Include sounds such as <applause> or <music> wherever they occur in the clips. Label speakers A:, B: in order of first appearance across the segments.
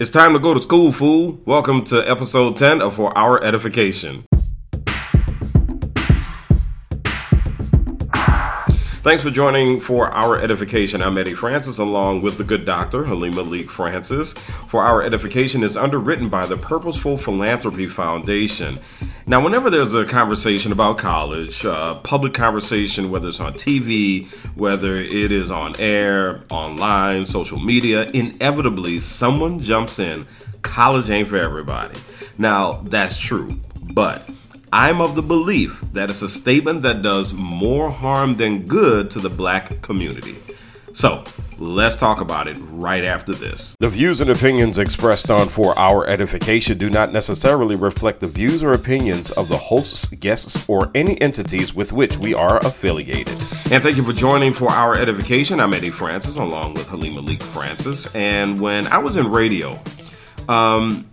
A: It's time to go to school, fool. Welcome to episode 10 of For Our Edification. Thanks for joining for our edification. I'm Eddie Francis, along with the good doctor, Halima Leek Francis. For our edification is underwritten by the Purposeful Philanthropy Foundation. Now, whenever there's a conversation about college, uh, public conversation, whether it's on TV, whether it is on air, online, social media, inevitably someone jumps in. College ain't for everybody. Now, that's true, but I'm of the belief that it's a statement that does more harm than good to the black community. So, let's talk about it right after this. The views and opinions expressed on For Our Edification do not necessarily reflect the views or opinions of the hosts, guests, or any entities with which we are affiliated. And thank you for joining For Our Edification. I'm Eddie Francis, along with Halima Leek Francis. And when I was in radio, um,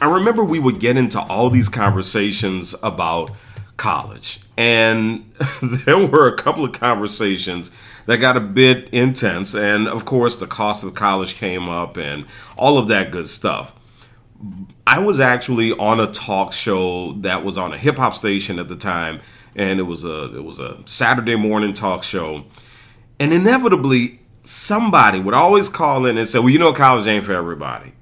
A: I remember we would get into all these conversations about college. And <laughs> there were a couple of conversations that got a bit intense. And of course, the cost of college came up and all of that good stuff. I was actually on a talk show that was on a hip hop station at the time, and it was a it was a Saturday morning talk show. And inevitably, somebody would always call in and say, "Well, you know, college ain't for everybody."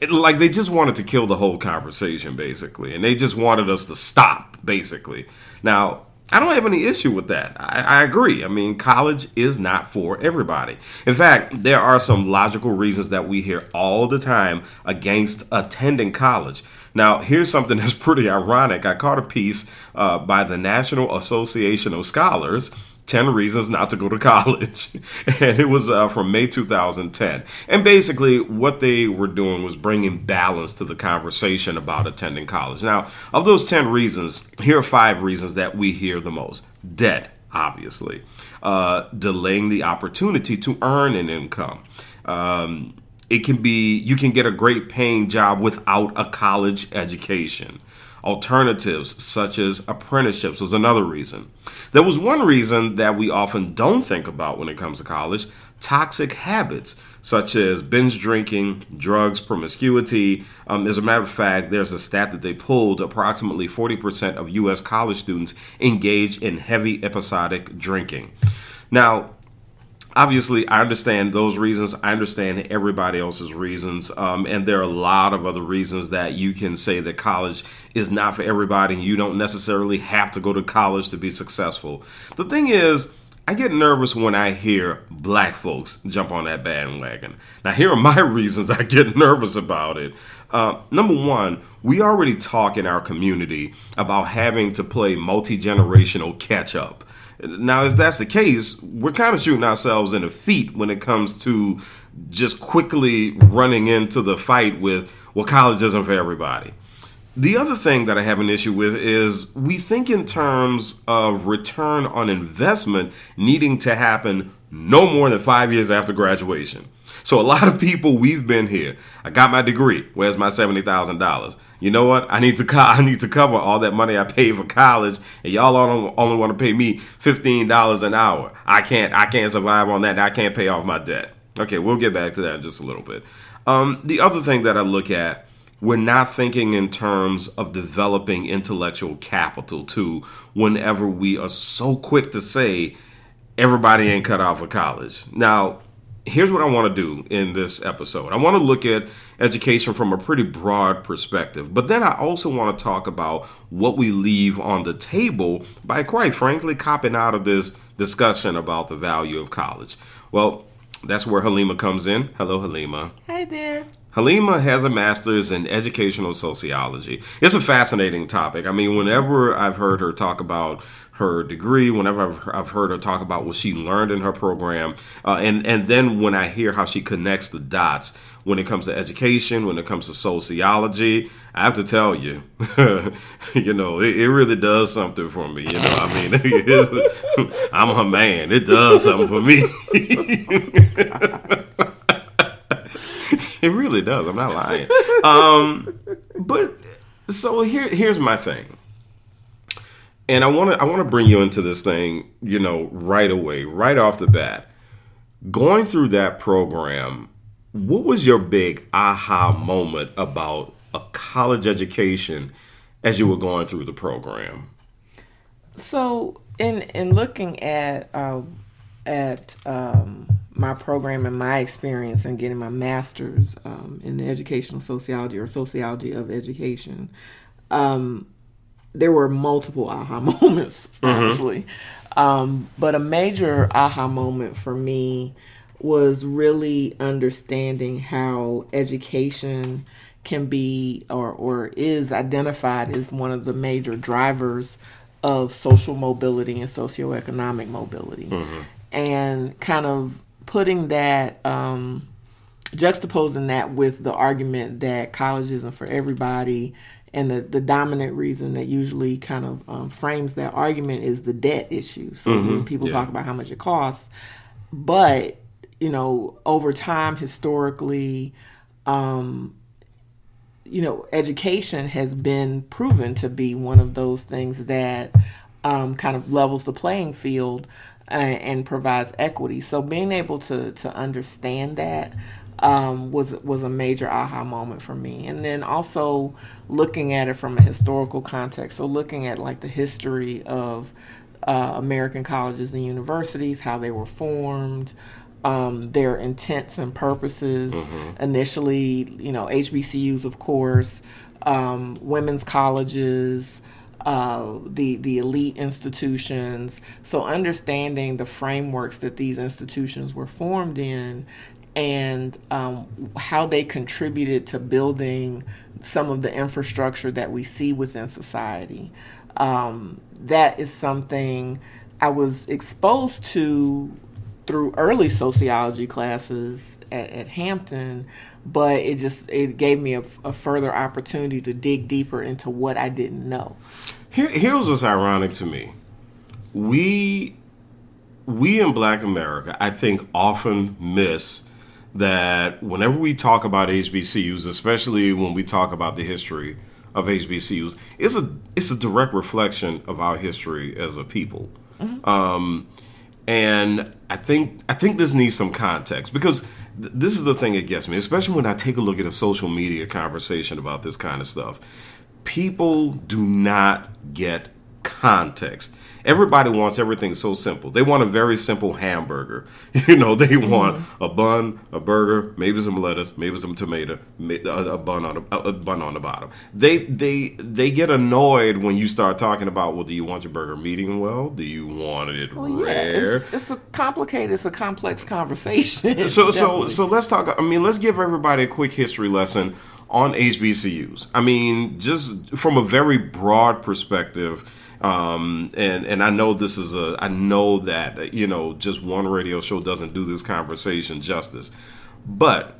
A: It, like they just wanted to kill the whole conversation basically and they just wanted us to stop basically. Now i don't have any issue with that. I, I, agree. I mean college is not for everybody. In fact there are some logical reasons that we hear all the time against attending college. Now here's something <laughs> that's pretty ironic. I caught a piece uh, by the national association of scholars 10 Reasons Not to Go to <laughs> College. and it was uh, from May 2010. And basically, what they were doing was bringing balance to the conversation about attending college. Now, of those 10 reasons, here are five reasons that we hear the most debt, obviously, uh, delaying the opportunity to earn an income. Um, it can be, you can get a great paying job without a college education. Alternatives such as apprenticeships was another reason. There was one reason that we often don't think about when it comes to college toxic habits such as binge drinking, drugs, promiscuity. Um, as a matter of fact, there's a stat that they pulled approximately 40% of U.S. college students engage in heavy episodic drinking. Now, obviously i understand those reasons i understand everybody else's reasons um, and there are a lot of other reasons that you can say that college is not for everybody and you don't necessarily have to go to college to be successful the thing is I get nervous when I hear black folks jump on that bandwagon. Now, here are <laughs> my reasons I get nervous about it. Uh, number one, we already talk in our community about having to play multi generational catch up. Now, if that's the case, we're kind of shooting ourselves in the feet when it comes to just quickly running into the fight with, well, college isn't for everybody. The other thing that I have an issue with is we think in terms of return on investment needing to happen no more than five years after graduation. So a lot of people, we've been here. I got my degree. Where's my seventy thousand dollars? You know what? I need to co- <laughs> I need to cover all that money I paid for college, and y'all only, only want to pay me fifteen dollars an hour. I can't I can't survive on that. and I can't pay off my debt. Okay, we'll get back to that in just a little bit. Um, the other thing that I look at we're not thinking in terms of developing intellectual capital too whenever we are so quick to say everybody ain't cut out for college now here's what I want to do in this episode. I want to look at education from a pretty broad perspective, but then I also want to talk about what we leave on the table by, quite frankly, copping out of this discussion about the value of college. Well, that's where Halima comes in. Hello, Halima.
B: Hi there.
A: Halima has a master's in educational sociology. It's a fascinating topic. I mean, whenever I've heard her talk about her degree, whenever I've, I've heard her talk about what she learned in her program, uh, and and then when I hear how she connects the dots when it comes to education, when it comes to sociology, I have to tell you, <laughs> you know, it, it, really does something for me. You know, I mean, <laughs> I'm a man. It does something for me. <laughs> it really does. I'm not lying. Um, but so here, here's my thing, and I want to I want to bring you into this thing, you know, right away, right off the bat. Going through that program, what was your big aha moment about a college education as you were going through the program?
B: So, in in looking at uh, at um, my program and my experience in getting my master's um, in educational sociology or sociology of education, um, there were multiple aha <laughs> moments, honestly. Mm-hmm. Um, but a major aha moment for me was really understanding how education can be or, or is identified as one of the major drivers of social mobility and socioeconomic mobility. Mm-hmm. And kind of putting that, um, juxtaposing that with the argument that college isn't for everybody. And the, the dominant reason that usually kind of um, frames that argument is the debt issue. So mm-hmm. when people yeah. talk about how much it costs, but you know, over time, historically, um, you know, education has been proven to be one of those things that um, kind of levels the playing field and, uh, and, provides equity. So being able to to understand that um, was was a major aha moment for me. And then also looking at it from a historical context. So looking at like the history of uh, American colleges and universities, how they were formed, um, their intents and purposes. Mm-hmm. Initially, you know, HBCUs, of course, um, women's colleges, uh, the the elite institutions. So understanding the frameworks that these institutions were formed in, and um, how they contributed to building some of the infrastructure that we see within society. Um, that is something I was exposed to through early sociology classes at, at Hampton, but it just it gave me a, a, further opportunity to dig deeper into what I didn't know.
A: Here, here's what's ironic to me: we we in Black America, I think, often miss that whenever we talk about HBCUs, especially when we talk about the history of HBCUs, it's a it's a direct reflection of our history as a people. Mm-hmm. Um, and I think I think this needs some context because th- this is the thing that gets me, especially when I take a look at a social media conversation about this kind of stuff. People do not get context. Everybody wants everything so simple. They want a very simple hamburger. <laughs> You know, they mm-hmm. want a bun, a burger, maybe some lettuce, maybe some tomato, a, bun on a, a bun on the bottom. They they they get annoyed when you start talking about, well, do you want your burger medium well? Do you want it well, rare?
B: Yeah, it's, it's, a complicated, it's a complex conversation. <laughs>
A: so so so let's talk. I mean, let's give everybody a quick history lesson on HBCUs. I mean, just from a very broad perspective um, and and I know this is a I know that you know just one radio show doesn't do this conversation justice, but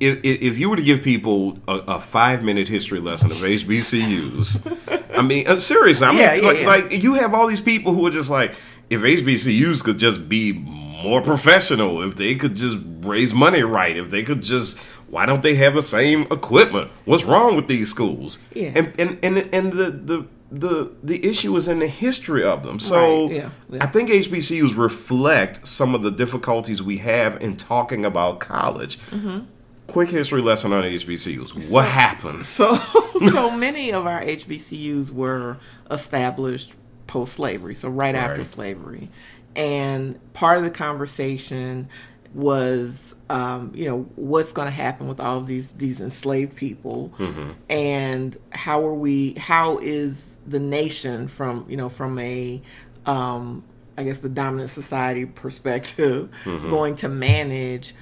A: if, if you were to give people a, a five minute history lesson of HBCUs, I mean uh, seriously, I mean yeah, yeah, like, yeah. like you have all these people who are just like if HBCUs could just be more professional, if they could just raise money right, if they could just why don't they have the same equipment? What's wrong with these schools?
B: Yeah.
A: And and and, and the, the the the issue is in the history of them. So right, yeah, yeah. I think HBCUs reflect some of the difficulties we have in talking about college. Mm-hmm. Quick history lesson on HBCUs. What happened? <laughs>
B: So <laughs> so many of our HBCUs were established post slavery, so right, right after slavery. And part of the conversation was um, you know what's going to happen with all of these these enslaved people mm-hmm. and how are we how is the nation from you know from a um, I guess the dominant society perspective mm-hmm. going to manage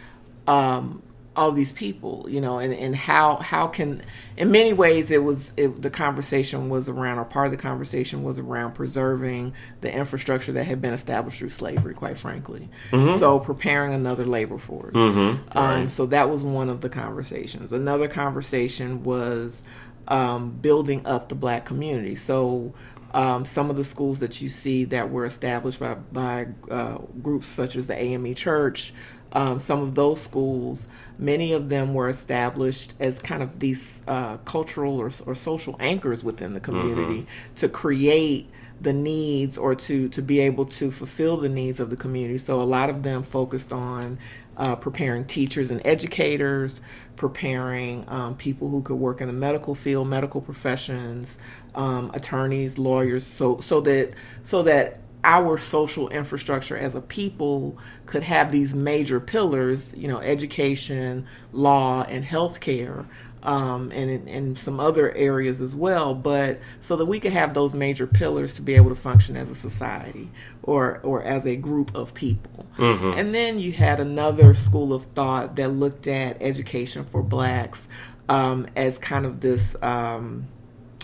B: um, all these people, you know, and, and how how can in many ways it was it, the conversation was around or part of the conversation was around preserving the infrastructure that had been established through slavery, quite frankly. Mm-hmm. So preparing another labor force. Mm-hmm. Um, right. So that was one of the conversations. Another conversation was um, building up the black community. So um, some of the schools that you see that were established by, by uh, groups such as the AME Church, um, some of those schools, many of them were established as kind of these uh, cultural or, or, social anchors within the community mm-hmm. to create the needs or to to be able to fulfill the needs of the community. So a lot of them focused on uh, preparing teachers and educators, preparing um, people who could work in the medical field, medical professions, um, attorneys, lawyers, so so that so that our social infrastructure as a people could have these major pillars, you know, education, law, and healthcare, um, and in some other areas as well. But so that we could have those major pillars to be able to function as a society or or as a group of people. Mm-hmm. And then you had another school of thought that looked at education for blacks um, as kind of this um,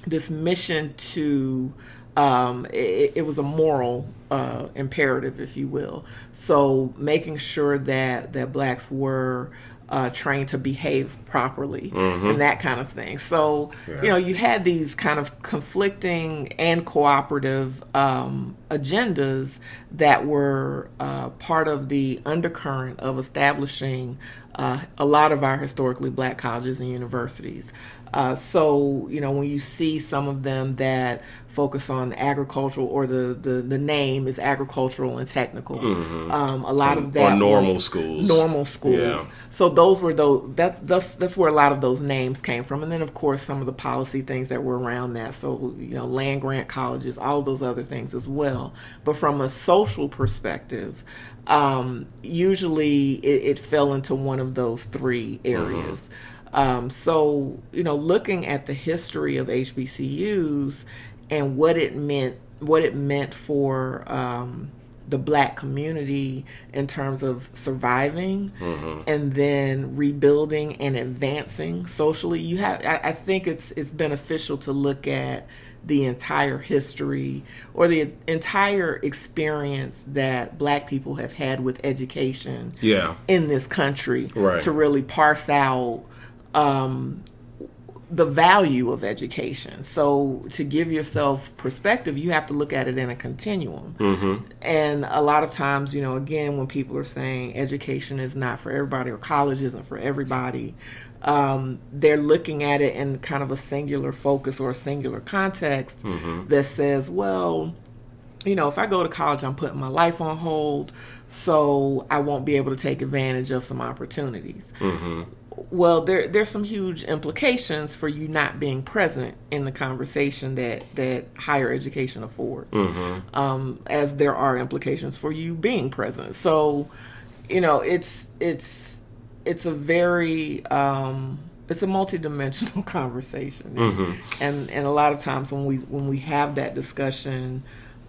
B: this mission to um, it, it, was a moral uh, imperative, if you will. So making sure that that blacks were uh, trained to behave properly mm-hmm. and that kind of thing. So yeah. you know you had these kind of conflicting and cooperative um, agendas that were uh, part of the undercurrent of establishing uh, a lot of our historically black colleges and universities. Uh, so, you know, when you see some of them that focus on agricultural or the, the, the name is agricultural and technical, mm-hmm. um, a lot of that
A: or normal schools,
B: normal schools. Yeah. So those were those. That's that's that's where a lot of those names came from, and then of course some of the policy things that were around that. So you know, land grant colleges, all those other things as well. But from a social perspective, um, usually it, it, fell into one of those three areas. Mm-hmm. Um, so, you know, looking at the history of HBCUs and what it meant, what it meant for um, the black community in terms of surviving mm-hmm. and then rebuilding and advancing socially, you have. I, I think it's it's beneficial to look at the entire history or the entire experience that black people have had with education
A: yeah.
B: in this country
A: right.
B: to really parse out um, the value of education. So to give yourself perspective, you have to look at it in a continuum. Mm-hmm. And a lot of times, you know, again, when people are saying education is not for everybody or college isn't for everybody, um, they're looking at it in kind of a singular focus or a singular context mm-hmm. that says, well, you know, if I go to college, I'm putting my life on hold, so I won't be able to take advantage of some opportunities. Mm-hmm well, there there's some huge implications for you not being present in the conversation that that higher education affords, mm-hmm. um, as there are implications for you being present. So, you know, it's it's it's a very um, it's a multidimensional <laughs> conversation, mm-hmm. and and a lot of times when we when we have that discussion,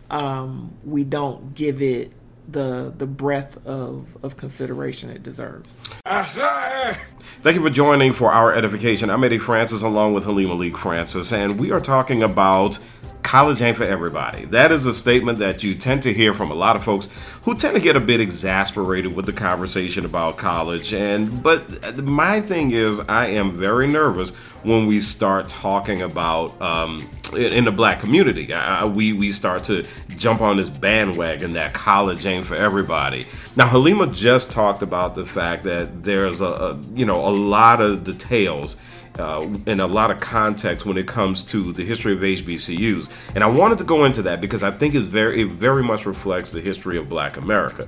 B: um, we don't give it the the breadth of, of consideration it deserves.
A: Thank you for joining for our edification. I'm Eddie Francis along with Halima Leek Francis, and we are talking about college ain't for everybody. That is a statement that you tend to hear from a lot of folks who tend to get a bit exasperated with the conversation about college. And but my thing is, I am very nervous when we start talking about um, in the black community. I, we we start to jump on this bandwagon that college ain't for everybody. Now Halima just talked about the fact that there's a, a you know a lot of details uh, in a lot of context when it comes to the history of HBCUs. And I wanted to go into that because I think it's very, it very much reflects the history of Black America.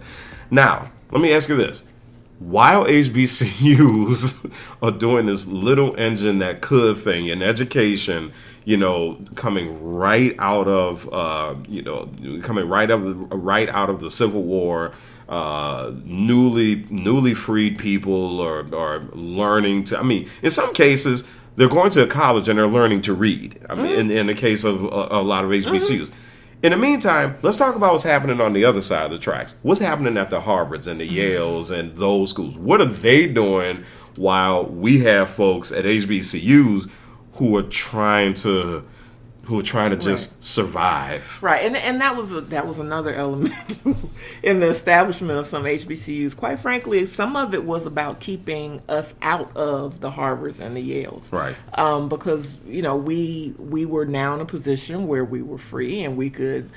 A: Now, let me ask you this. While HBCUs <laughs> are doing this little engine that could thing in education, you know, coming right out of, uh, you know, coming right out of the, right out of the Civil War, uh, newly newly freed people or are learning to. I mean, in some cases, they're going to college and they're learning to read. I mean, mm-hmm. in, in the case of a, a lot of HBCUs. Mm-hmm. In the meantime, let's talk about what's happening on the other side of the tracks. What's happening at the Harvards and the mm-hmm. Yales and those schools? What are they doing while we have folks at HBCUs who are trying to who are trying to just right. survive.
B: Right, and and that was a, that was another <laughs> element in the establishment of some HBCUs. Quite frankly, some of it was about keeping us out of the Harvards and the Yales.
A: Right,
B: um, because you know we we were now in a position where we were free and we could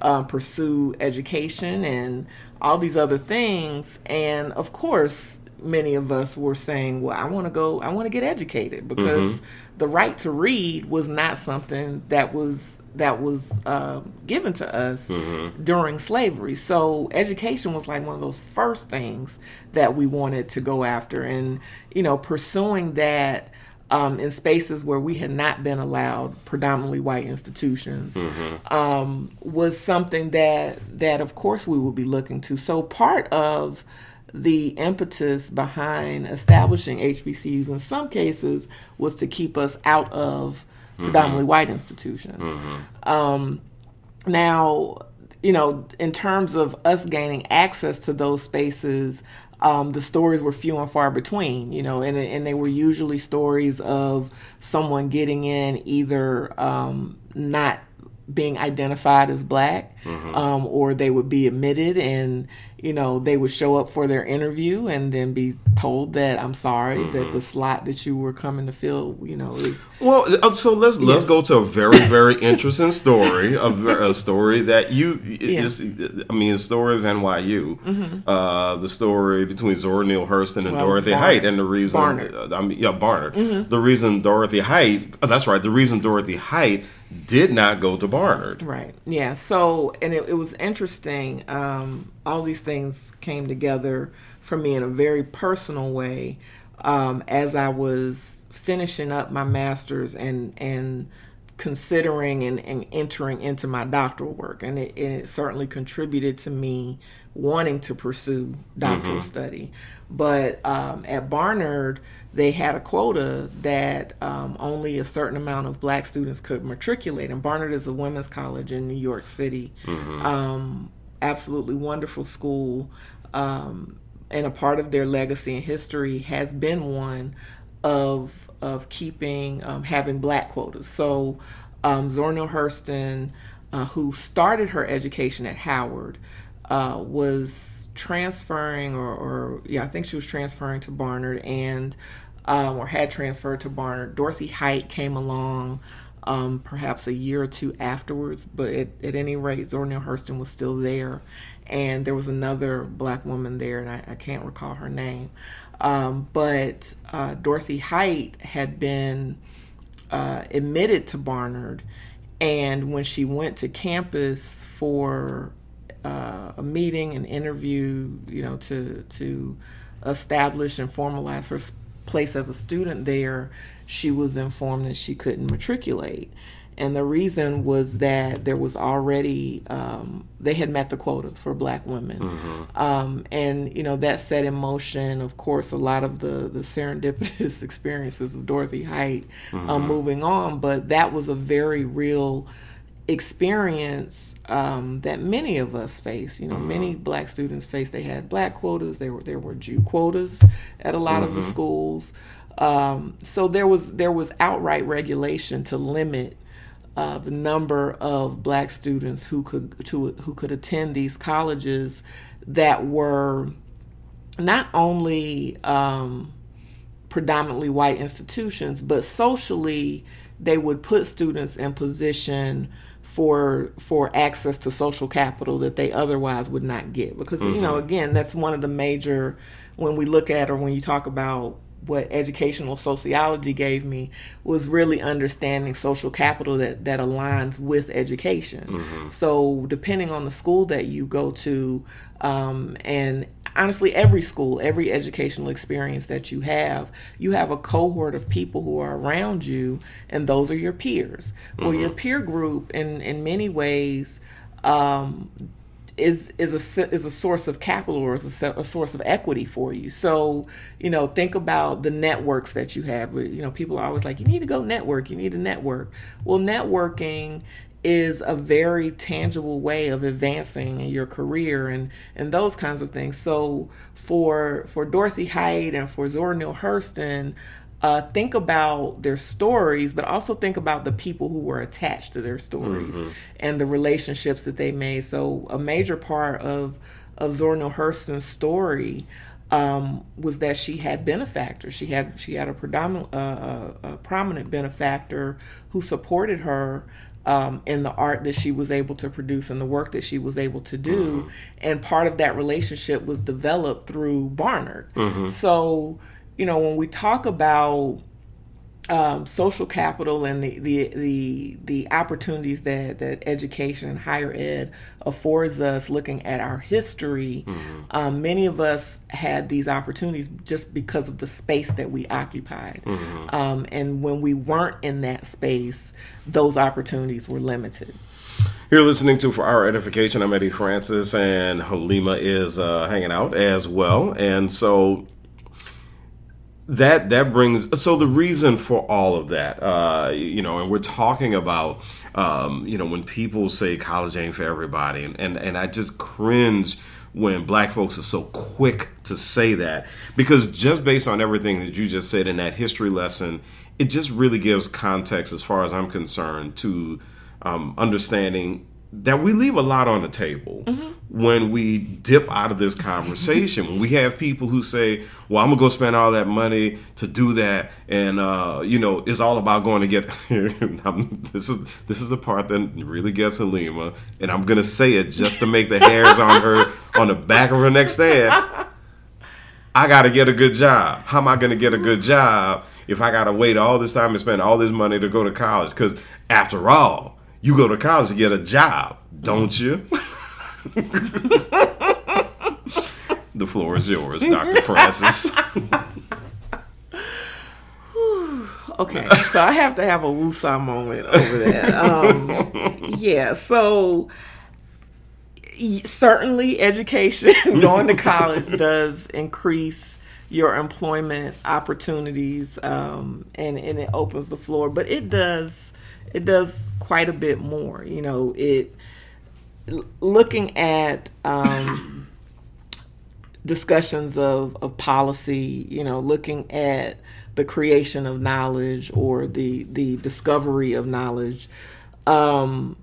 B: uh, pursue education and all these other things, and of course many of us were saying, "Well, I want to go. I want to get educated because mm-hmm. the right to read was not something that was that was uh, given to us mm-hmm. during slavery. So education was like one of those first things that we wanted to go after, and you know, pursuing that um, in spaces where we had not been allowed predominantly white institutions mm-hmm. um, was something that that of course we would be looking to. So part of the impetus behind establishing HBCUs in some cases was to keep us out of mm-hmm. predominantly white institutions. Mm-hmm. Um, now, you know, in terms of us gaining access to those spaces, um, the stories were few and far between, you know, and, and they were usually stories of someone getting in either um, not being identified as black, mm-hmm. um, or they would be admitted and you know they would show up for their interview and then be told that I'm sorry mm-hmm. that the slot that you were coming to fill, you know, is
A: well. Uh, so let's yeah. let's go to a very <laughs> very interesting story, a, a, story that you yeah. is, I mean, a story of NYU, mm-hmm. uh, the story between Zora Neale Hurston and well, Dorothy Height, and the reason
B: Barnard. Uh,
A: I mean, yeah, Barnard. Mm-hmm. The reason Dorothy Height, oh, that's right, the reason Dorothy Height did not go to Barnard.
B: Right. Yeah. So, and it, it was interesting. Um, all these things came together for me in a very personal way um, as I was finishing up my master's and and considering and, and entering into my doctoral work, and it, it, certainly contributed to me wanting to pursue doctoral mm-hmm. study. But um, at Barnard, they had a quota that um, only a certain amount of black students could matriculate. And Barnard is a women's college in New York City. Mm-hmm. Um, absolutely wonderful school. Um, and a part of their legacy and history has been one of of keeping um, having black quotas. So um, Hurston, uh, who started her education at Howard, uh, was transferring, or, or, yeah, I think she was transferring to Barnard, and um, or had transferred to Barnard. Dorothy Height came along. Um, perhaps a year or two afterwards, but at, at any rate, Zora Neale Hurston was still there, and there was another black woman there, and I, I can't recall her name. Um, but uh, Dorothy Height had been uh, admitted to Barnard, and when she went to campus for uh, a meeting, an interview, you know, to to establish and formalize her place as a student there, she was informed that she couldn't matriculate and the reason was that there was already um, they had met the quota for black women mm-hmm. um, and you know that set in motion of course a lot of the the serendipitous <laughs> experiences of dorothy height um, mm-hmm. um, moving on but that was a very real experience um, that many of us face you know mm-hmm. many black students face they had black quotas there were there were jew quotas at a lot of the mm-hmm. schools um, so there was there was outright regulation to limit uh, the number of black students who could to, who could attend these colleges that were not only um, predominantly white institutions, but socially they would put students in position for for access to social capital that they otherwise would not get because mm-hmm. you know mm-hmm. again that's one of the major when we look at or when you talk about what educational sociology gave me was really understanding social capital that, that aligns with education. Mm-hmm. So, depending on the school that you go to, um, and honestly, every school, every educational experience that you have, you have a cohort of people who are around you, and those are your peers. Mm-hmm. Well, your peer group, in, in many ways, um, is is a is a source of capital or is a, a, source of equity for you. So you know, think about the networks that you have. You know, people are always like, you need to go network. You need a network. Well, networking is a very tangible way of advancing in your career and and those kinds of things. So for for Dorothy Height and for Zora Neale Hurston, uh, think about their stories, but also think about the people who were attached to their stories mm-hmm. and the relationships that they made. So, a major part of of Zora Neale Hurston's story um, was that she had benefactors. She had she had a predominant, uh, a, a prominent benefactor who supported her um, in the art that she was able to produce and the work that she was able to do. Mm-hmm. And part of that relationship was developed through Barnard. Mm-hmm. So, you know, when we talk about um, social capital and the, the the the opportunities that that education and higher ed affords us looking at our history mm-hmm. um, many of us had these opportunities just because of the space that we occupied mm-hmm. um, and when we weren't in that space those opportunities were limited
A: you're listening to For Our Edification. I'm Eddie Francis, and Halima is uh, hanging out as well. And so that that brings so the reason for all of that uh, you know and we're talking about um, you know when people say college ain't for everybody and, and and i just cringe when black folks are so quick to say that because just based on everything that you just said in that history lesson it just really gives context as far as i'm concerned to um, understanding that we leave a lot on the table mm-hmm. when we dip out of this conversation. when we have people who say, "Well, I'm gonna go spend all that money to do that," and uh, you know, it's all about going to get. <laughs> this is this is the part that really gets Halima, and I'm gonna say it just to make the hairs on her <laughs> on the back of her neck stand. I got to get a good job. How am I to get a good job if I got to wait all this time and spend all this money to go to college? Because after all, you go to college to get a job, don't you? <laughs> the floor is yours, Dr. Francis. <laughs>
B: okay, so I have to have a woosah moment over that. Um, <laughs> yeah, so certainly education, going to college does increase your employment opportunities um, and, and it opens the floor, but it does it does quite a bit more. You know, it looking at um, <clears throat> discussions of, of policy, you know, looking at the creation of knowledge or the the discovery of knowledge, um,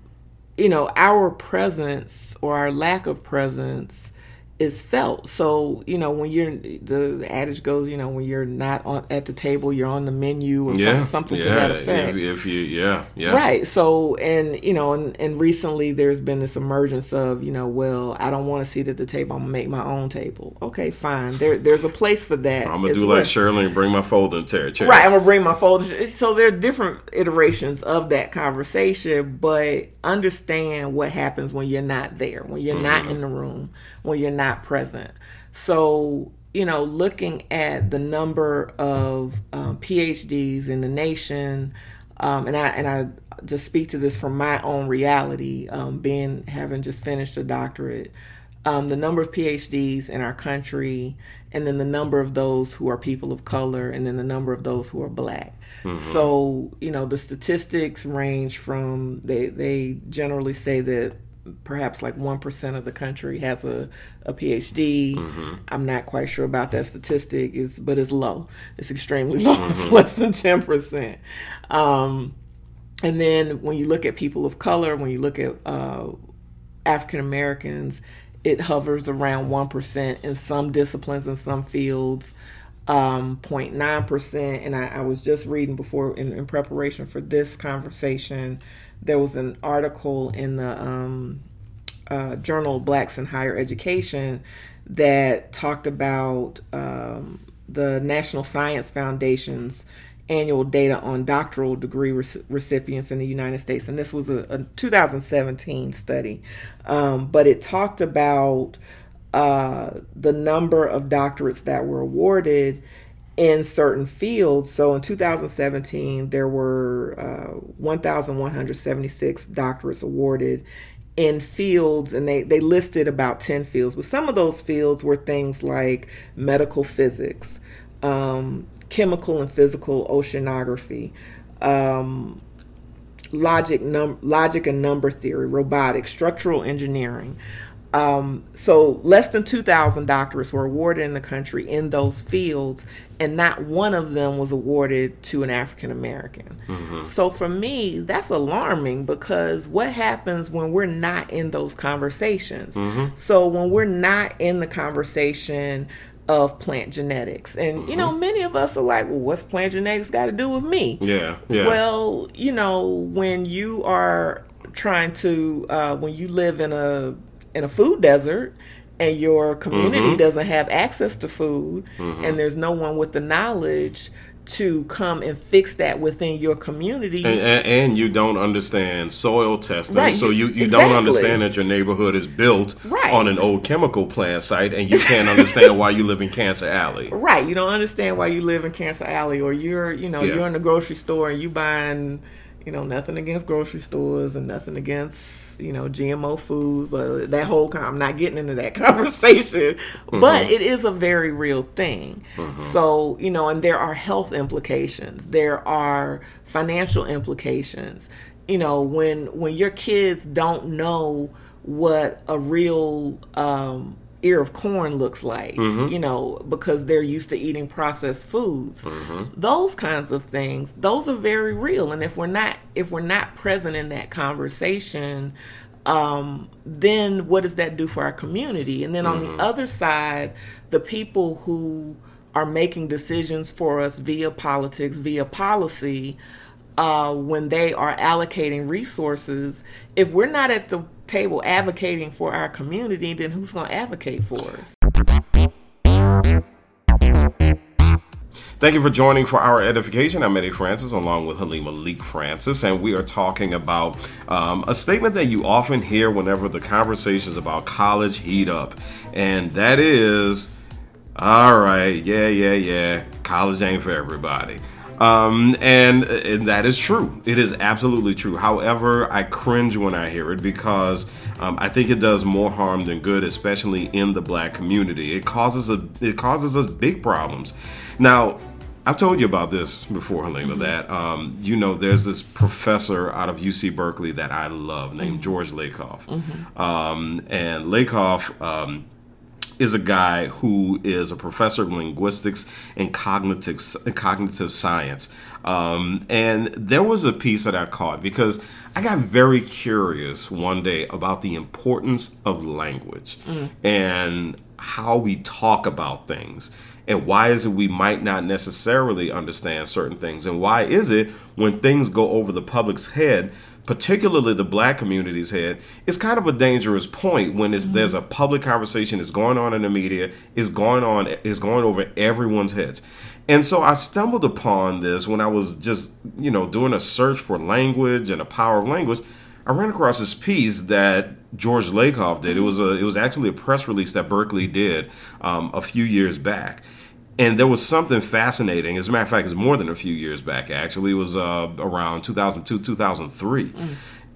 B: you know, our presence or our lack of presence is felt. So you know when you're the adage goes, you know when you're not on at the table, you're on the menu or yeah, something, yeah, to that effect.
A: If, if, you, yeah, yeah,
B: right. So and you know and, and recently there's been this emergence of you know well I don't want to sit at the table. I'm gonna make my own table. Okay, fine. There there's a place for that.
A: I'm gonna do well. like Shirley and bring my folding chair.
B: Right, I'm gonna bring my folding. So there are different iterations of that conversation, but understand what happens when you're not there, when you're mm-hmm. not in the room, when you're not present. So, you know, looking at the number of um, PhDs in the nation, um, and I and I just speak to this from my own reality, um, being having just finished a doctorate. Um, the number of PhDs in our country, and then the number of those who are people of color, and then the number of those who are black. Mm-hmm. So, you know, the statistics range from they they generally say that perhaps like 1% of the country has a, a phd mm-hmm. i'm not quite sure about that statistic. Is but it's low. It's extremely <laughs> low. Mm-hmm. it's less than 10% um, and then when you look at people of color when you look at uh, african americans it hovers around 1% in some disciplines in some fields um, 0.9% and I, I, was just reading before in, in preparation for this conversation there was an article in the um, uh, journal Blacks in Higher Education that talked about um, the National Science Foundation's annual data on doctoral degree re- recipients in the United States. And this was a, a 2017 study, um, but it talked about uh, the number of doctorates that were awarded in certain fields. So in 2017, there were uh, 1,176 doctorates awarded in fields, and they, they listed about 10 fields. But some of those fields were things like medical physics, um, chemical and physical oceanography. Um, logic num- logic and number theory robotics structural engineering um, so less than 2,000 doctorates were awarded in the country in those fields, and not one of them was awarded to an African American. Mm-hmm. So for me, that's alarming because what happens when we're not in those conversations? Mm-hmm. So when we're not in the conversation of plant genetics. And you know, many of us are like, "Well, what's plant genetics got to do with me?"
A: Yeah, yeah.
B: Well, you know, when you are trying to uh, when you live in a in a food desert and your community mm-hmm. doesn't have access to food mm-hmm. and there's no one with the knowledge to come and fix that within your community.
A: and, and, and you don't understand soil testing,
B: Right,
A: so you, you
B: exactly.
A: don't understand that your neighborhood is built
B: Right.
A: on an old chemical plant site, and you <laughs> can't understand why you live in Cancer Alley.
B: Right, you don't understand why you live in Cancer Alley, or you're, you know,
A: Yeah.
B: you're in the grocery store and you buying, you know, nothing against grocery stores and nothing against, you know, GMO food, but that whole kind, I'm not getting into that <laughs> conversation, but it is a very real thing. So, you know, and there are health implications, there are financial implications. You know, when when your kids don't know what a real um, ear of corn looks like, mm-hmm. you know, because they're used to eating processed foods. Mm-hmm. Those kinds of things, those are very real. And if we're not if we're not present in that conversation, um, then what does that do for our community? And then on the mm-hmm. other side, the people who are making decisions for us via politics, via policy, uh, when they are allocating resources, if we're not at the table advocating for our community, then who's going to advocate for us?
A: Thank you for joining for our edification. I'm Eddie Francis along with Halima Leek Francis, and we are talking about um, a statement that you often hear whenever the conversations about college heat up, and that is, all right, yeah, yeah, yeah, college ain't for everybody. Um, and, and that is true. It is absolutely true. However, I cringe when I hear it because um, I think it does more harm than good, especially in the black community. It causes a it causes us big problems. Now, I've told you about this before, Halima. That um, you know, there's this professor out of UC Berkeley that I love named George Lakoff, um, and Lakoff. Um, is a guy who is a professor of linguistics and cognitive cognitive science. Um, and there was a piece that I caught because I got very curious one day about the importance of language and how we talk about things. And why is it we might not necessarily understand certain things? And why is it when things go over the public's head, particularly the black community's head, it's kind of a dangerous point when it's, there's a public conversation that's going on in the media, is going on, is going over everyone's heads. And so I stumbled upon this when I was just, you know, doing a search for language and the power of language. I ran across this piece that George Lakoff did. It was a, it was actually a press release that Berkeley did um, a few years back, and there was something fascinating. As a matter of fact, it's more than a few years back. Actually, it was uh, around 2002, 2003,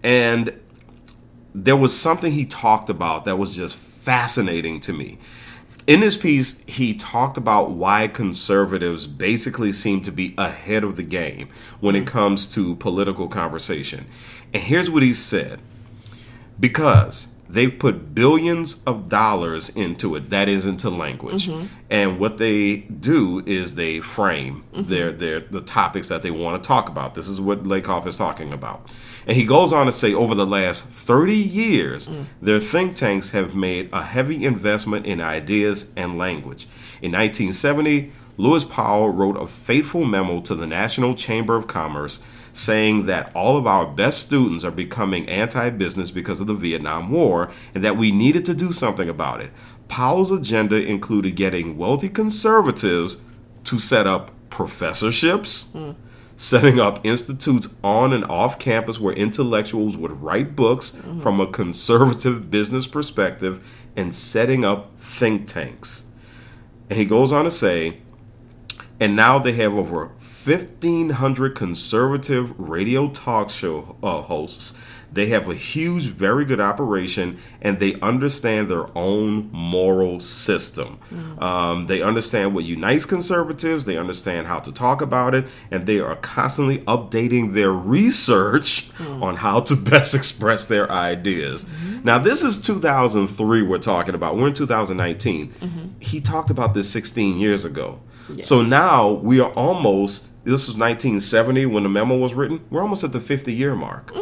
A: and there was something he talked about that was just fascinating to me. In this piece, he talked about why conservatives basically seem to be ahead of the game when it comes to political conversation. And here's what he said because they've put billions of dollars into it that is into language. Mm-hmm. And what they do is they frame mm-hmm. their their the topics that they want to talk about. This is what lakoff is talking about. And he goes on to say over the last 30 years mm. their think tanks have made a heavy investment in ideas and language. In 1970 lewis powell wrote a fateful memo to the national chamber of commerce saying that all of our best students are becoming anti business because of the Vietnam War and that we needed to do something about it. Powell's agenda included getting wealthy conservatives to set up professorships, setting up institutes on and off campus where intellectuals would write books from a conservative business perspective, and setting up think tanks. And he goes on to say, and now they have over 1,500 conservative radio talk show uh, hosts. They have a huge, very good operation, and they understand their own moral system. Um, they understand what unites conservatives, they understand how to talk about it, and they are constantly updating their research on how to <laughs> best express their ideas. Now, this is 2003 we're talking about. We're in 2019. He talked about this 16 years ago. So now we are almost, this was 1970 when the memo was written, we're almost at the 50 year mark.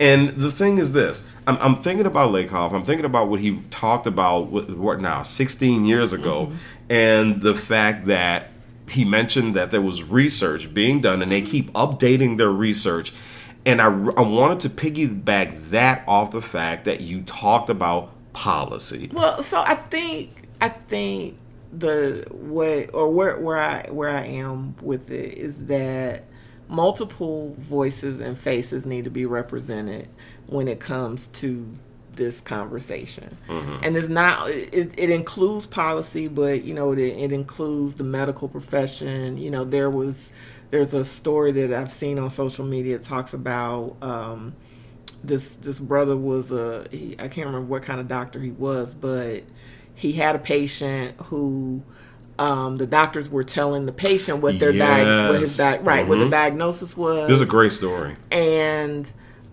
A: And the thing is this: I'm, I'm thinking about Lakoff. I'm thinking about what he talked about. What, what now? 16 years ago, mm-hmm. and the fact that he mentioned that there was research being done, and they keep updating their research. And I, I wanted to piggyback that off the fact that you talked about policy.
B: Well, so I think I think the what or where where I where I am with it is that multiple voices and faces need to be represented when it comes to this conversation. Mm-hmm. And it's not it, it, includes policy, but you know it, it includes the medical profession. You know there was there's a story that I've seen on social media that talks about um, this this brother was a he, I can't remember what kind of doctor he was, but he had a patient who um, the doctors were telling the patient what their yes. di- what his di- right mm-hmm. what the mm-hmm. diagnosis was.
A: This is a great story.
B: And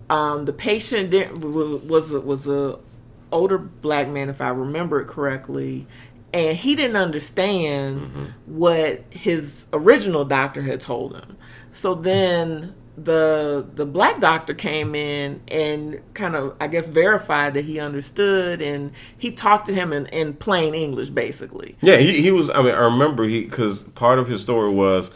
B: um, the patient didn't was was, was a older black man, if I remember it correctly, and he didn't understand mm-hmm. what his original doctor had told him. So then the the black doctor came in and kind of I guess verified that he understood and he talked to him in, in plain English basically.
A: Yeah, he, he was I mean I remember he because part of his story was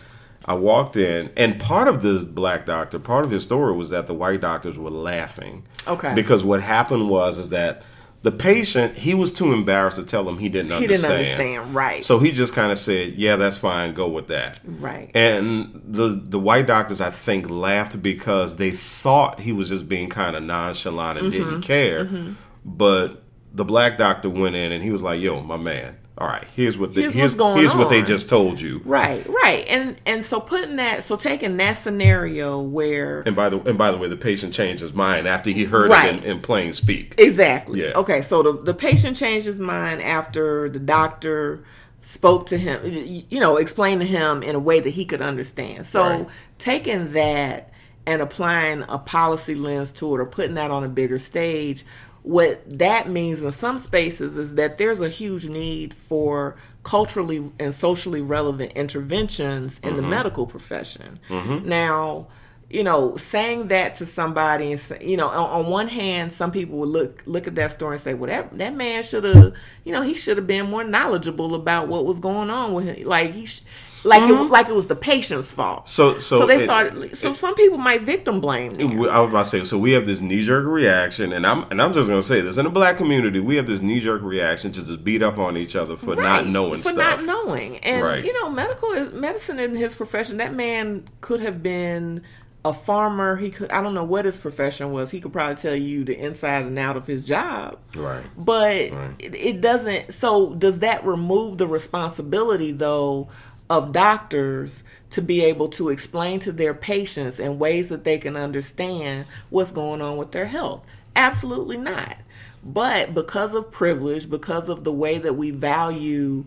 A: I walked in and part of this black doctor part of his story was that the white doctors were laughing.
B: Okay.
A: Because what happened was is that the patient, he was too embarrassed to tell him he didn't he understand.
B: He didn't understand, right?
A: So he just kind of said, "Yeah, that's fine. Go with that."
B: Right.
A: And the the white doctors, I think, laughed because they thought he was just being kind of nonchalant and mm-hmm. didn't care. Mm-hmm. But the black doctor went in and he was like, "Yo, my man, all right, here's what the, here's, here's, here's what they just told you.
B: Right, right, and and so putting that, so taking that scenario where
A: and by the and by the way, the patient changed his mind after he heard right. it in, in plain speak.
B: Exactly. Yeah. Okay, so the the patient changed his mind after the doctor spoke to him, you know, explained to him in a way that he could understand. So right. taking that and applying a policy lens to it, or putting that on a bigger stage what that means in some spaces is that there's a huge need for culturally and socially relevant interventions in mm-hmm. the medical profession. Mm-hmm. Now, you know, saying that to somebody, and say, you know, on, on, one hand, some people would look look at that story and say, "Well, that that man should have, you know, he should have been more knowledgeable about what was going on with him. Like he, sh- like mm-hmm. it like it was the patient's fault.
A: So so,
B: so they it, started. So it, some people might victim blame.
A: I was about to say. So we have this knee jerk reaction, and I'm and I'm just gonna say this in the black community, we have this knee jerk reaction to just beat up on each other for right. not knowing
B: for
A: stuff.
B: not knowing, and right. you know, medical medicine in his profession, that man could have been a farmer he could i don't know what his profession was he could probably tell you the inside and out of his job
A: right
B: but right. It, it, doesn't so does that remove the responsibility though of doctors to be able to explain to their patients in ways that they can understand what's going on with their health. Absolutely not. But because of privilege, because of the way that we value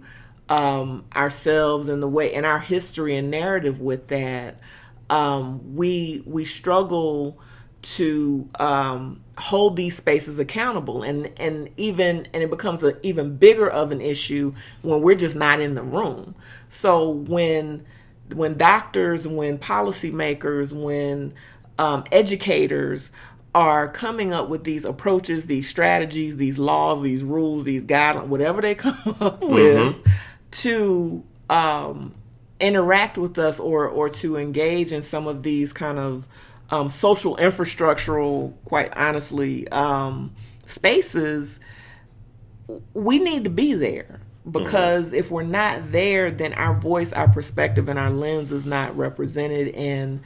B: um, ourselves and the way and our history and narrative with that, um, we we struggle to um, hold these spaces accountable and and even and it becomes an even bigger of an issue when we're just not in the room so when when doctors when policymakers when um, educators are coming up with these approaches these strategies these laws these rules these guidelines whatever they <laughs> come up mm-hmm. with to um, interact with us or or to engage in some of these kind of um, social infrastructural, quite honestly, um, spaces, we need to be there because mm-hmm. if we're not there, then our voice, our perspective, and our lens is not represented. And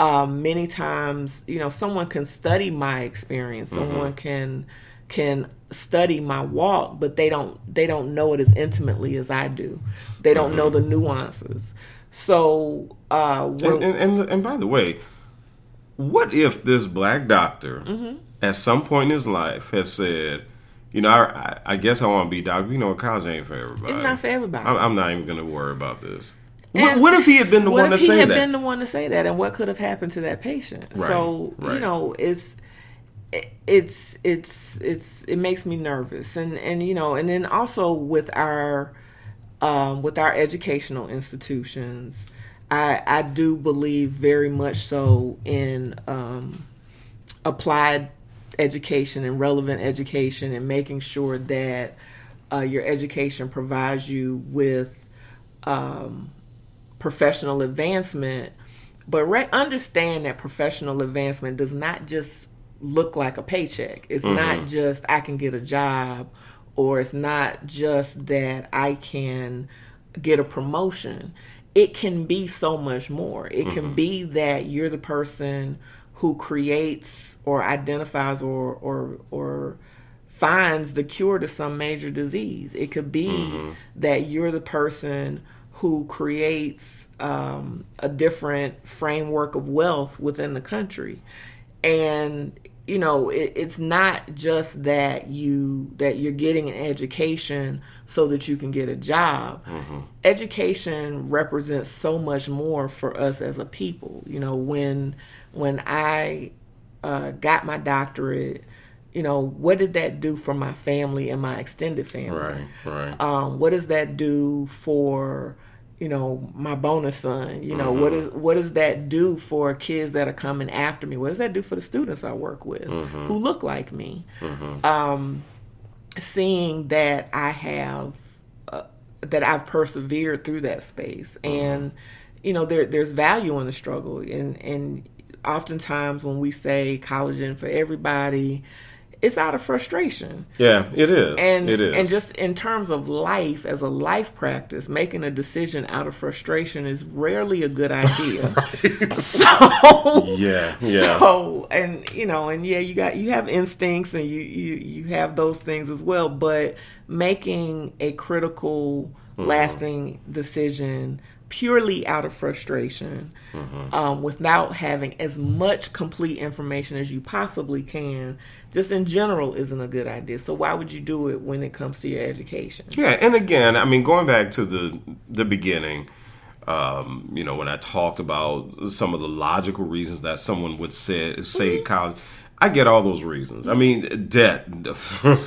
B: um, many times, you know, someone can study my experience, mm-hmm. someone can can study my walk, but they don't they don't know it as intimately as I do. They don't mm-hmm. know the nuances. So, uh,
A: and, and, and and by the way, what if this black doctor mm-hmm. at some point in his life has said, you know, I, I guess I want to be doctor. You know, college ain't for everybody.
B: It's not for everybody.
A: I'm, I'm not even going to worry about this. What, what, if he had been the one to say that? What if he had
B: been the one to say that, and what could have happened to that patient? Right, so right. you know, it's it's it's it's it makes me nervous, and and you know, and then also with our um, with our educational institutions, I I do believe very much so in um, applied education and relevant education and making sure that uh, your education provides you with um, professional advancement. But re- understand that professional advancement does not just look like a paycheck. It's mm-hmm. not just I can get a job or it's not just that I can get a promotion. It can be so much more. It mm-hmm. can be that you're the person who creates or identifies or or or finds the cure to some major disease. It could be mm-hmm. that you're the person who creates um, a different framework of wealth within the country, and you know it, it's not just that you that you're getting an education so that you can get a job. Mm-hmm. education represents so much more for us as a people. You know when when i uh, got my doctorate you know what did that do for my family and my extended family?
A: Right right.
B: Um, what does that do for you know my bonus son you know mm-hmm. what is what does that do for kids that are coming after me what does that do for the students i work with mm-hmm. who look like me mm-hmm. um, seeing that i have uh, that i've persevered through that space mm-hmm. and you know there there's value in the struggle and and oftentimes when we say college and for everybody it's out of frustration.
A: Yeah, it is.
B: And
A: it is.
B: And just in terms of life, as a life practice, making a decision out of frustration is rarely a good <laughs> idea. So
A: yeah, yeah.
B: So and you know, and yeah, you got you have instincts and you you you have those things as well, but making a critical, mm-hmm. lasting decision purely out of frustration mm-hmm. um, without having as much complete information as you possibly can just in general isn't a good idea so why would you do it when it comes to your education
A: yeah and again i mean going back to the the beginning um, you know when i talked about some of the logical reasons that someone would say say mm-hmm. college i get all those reasons i mean debt <laughs>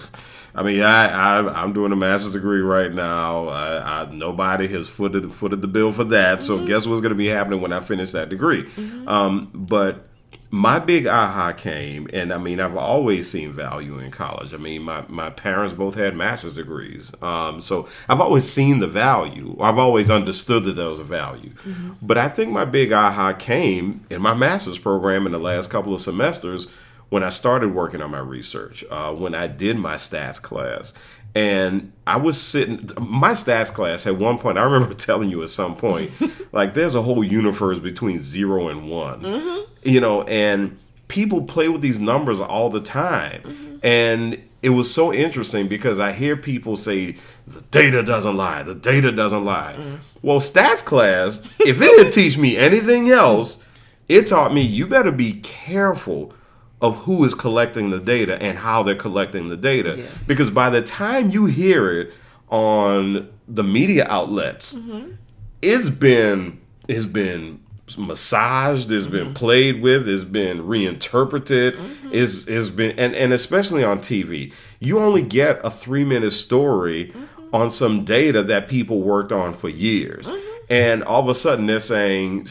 A: I mean, I, I am doing a master's degree right now. I, I, nobody has footed footed the bill for that. So mm-hmm. guess what's going to be happening when I finish that degree? Mm-hmm. Um, but my big aha came, and I mean, I've always seen value in college. I mean, my, my parents both had master's degrees. Um, so I've always seen the value. I've always understood that there was a value. Mm-hmm. But I think my big aha came in my master's program in the last couple of semesters when I started working on my research, uh, when I did my stats class. And I was sitting, my stats class at one point, I remember <laughs> telling you at some point, <laughs> like there's a whole universe between zero and one, mm-hmm. you know, and people play with these numbers all the time. Mm-hmm. And it was so interesting because I hear people say, the data doesn't lie, the data doesn't lie. Mm. Well, stats class, if it didn't teach me anything else, it taught me you better be careful of who is collecting the data and how they're collecting the data. Yes. Because by the time you hear it on the media outlets, mm-hmm. it's been it's been massaged, it's mm-hmm. been played with, it's been reinterpreted, mm-hmm. it's, it's been and, and especially on TV. You only get a three minute story mm-hmm. on some data that people worked on for years mm-hmm. and all of a sudden they're saying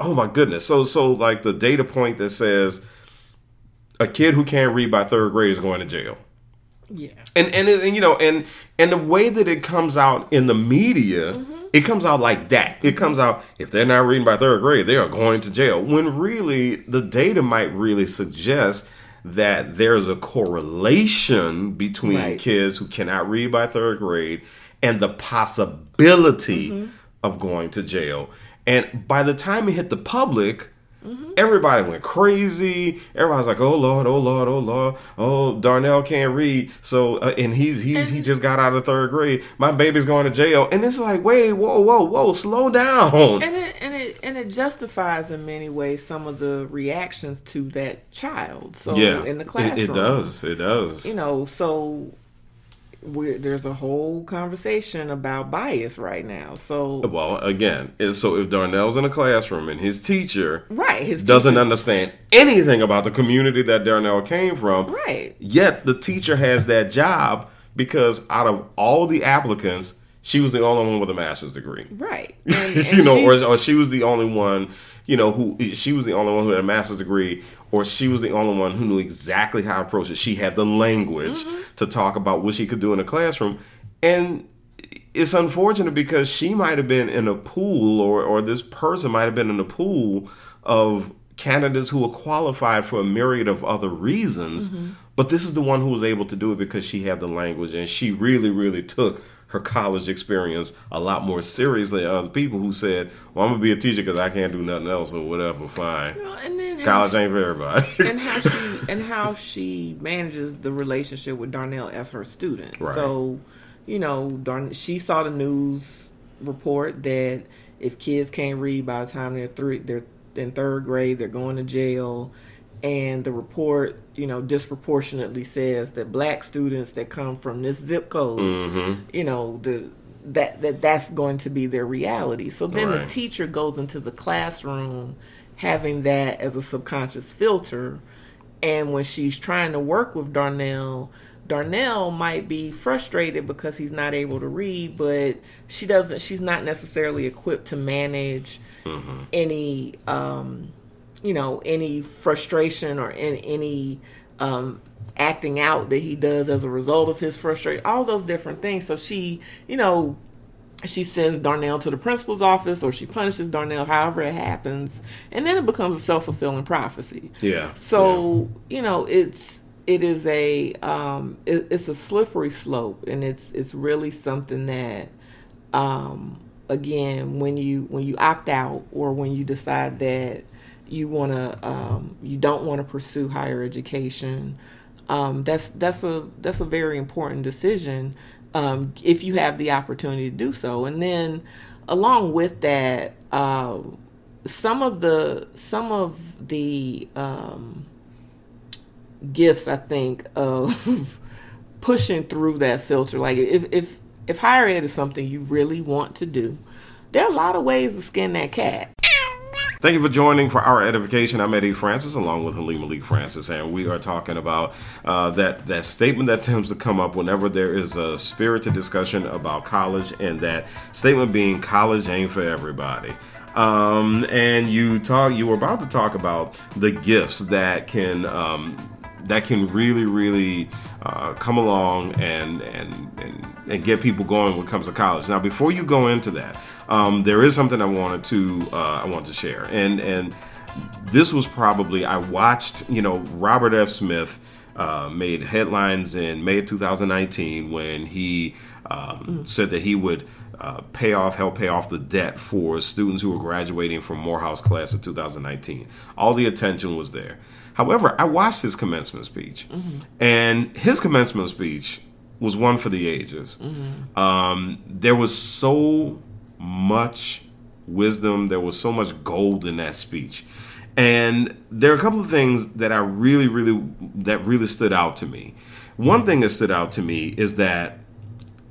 A: oh my goodness so so like the data point that says a kid who can't read by third grade is going to jail.
B: Yeah.
A: And and, and you know and and the way that it comes out in the media, mm-hmm. it comes out like that. It comes out if they're not reading by third grade, they are going to jail. When really the data might really suggest that there's a correlation between right. kids who cannot read by third grade and the possibility mm-hmm. of going to jail. And by the time it hit the public, Mm-hmm. Everybody went crazy. Everybody's like, "Oh Lord, oh Lord, oh Lord, oh Darnell can't read." So, uh, and he's he's he just got out of third grade. My baby's going to jail, and it's like, wait, whoa, whoa, whoa, slow down.
B: And it and it and it justifies in many ways some of the reactions to that child. So yeah, in the classroom,
A: it, it does, it does.
B: You know, so we're, there's a whole conversation about bias right now. So
A: well, again, so if Darnell's in a classroom and his teacher
B: right his
A: doesn't teacher, understand anything about the community that Darnell came from,
B: right?
A: Yet the teacher has that job because out of all the applicants, she was the only one with a master's degree,
B: right?
A: And, <laughs> and you know, or, or she was the only one you know, who she was the only one who had a master's degree, or she was the only one who knew exactly how to approach it. She had the language mm-hmm. to talk about what she could do in a classroom, and it's unfortunate because she might have been in a pool, or or this person might have been in a pool of candidates who were qualified for a myriad of other reasons. Mm-hmm. But this is the one who was able to do it because she had the language and she really, really took her college experience a lot more seriously than other people who said, "Well, I'm gonna be a teacher because I can't do nothing else or whatever." Fine. Well, and then college she, ain't for everybody. <laughs>
B: and how she <laughs> and how she manages the relationship with Darnell as her student. Right. So, you know, Darn she saw the news report that if kids can't read by the time they're three, they're in third grade, they're going to jail. And the report, you know, disproportionately says that black students that come from this zip code, mm-hmm. you know, the that that that's going to be their reality. So then right. the teacher goes into the classroom having that as a subconscious filter, and when she's trying to work with Darnell, Darnell might be frustrated because he's not able to read, but she doesn't. She's not necessarily equipped to manage mm-hmm. any um, you know any frustration or in, any um, acting out that he does as a result of his frustration all those different things so she you know she sends Darnell to the principal's office or she punishes Darnell however it happens and then it becomes a self-fulfilling prophecy
A: yeah
B: so yeah. you know it's it is a um, it, it's a slippery slope and it's it's really something that um, again when you when you opt out or when you decide that you want to um, you don't want to pursue higher education um, that's that's a that's a very important decision um, if you have the opportunity to do so and then along with that uh, some of the some of the um, gifts I think of <laughs> pushing through that filter like if if if higher ed is something you really want to do, there are a lot of ways to skin that cat.
A: Thank you for joining for our edification. I'm Eddie Francis, along with Halima Leek Francis, and we are talking about uh, that that statement that tends to come up whenever there is a spirited discussion about college, and that statement being college ain't for everybody. Um, and you talk, you were about to talk about the gifts that can um, that can really, really uh, come along and, and, and and get people going when it comes to college. Now, before you go into that, um, there is something I wanted to uh, I want to share, and and this was probably I watched. You know, Robert F. Smith uh, made headlines in May of 2019 when he um, mm. said that he would. Uh, pay off, help pay off the debt for students who were graduating from Morehouse class of 2019. All the attention was there. However, I watched his commencement speech, mm-hmm. and his commencement speech was one for the ages. Mm-hmm. Um, there was so much wisdom, there was so much gold in that speech. And there are a couple of things that I really, really, that really stood out to me. One thing that stood out to me is that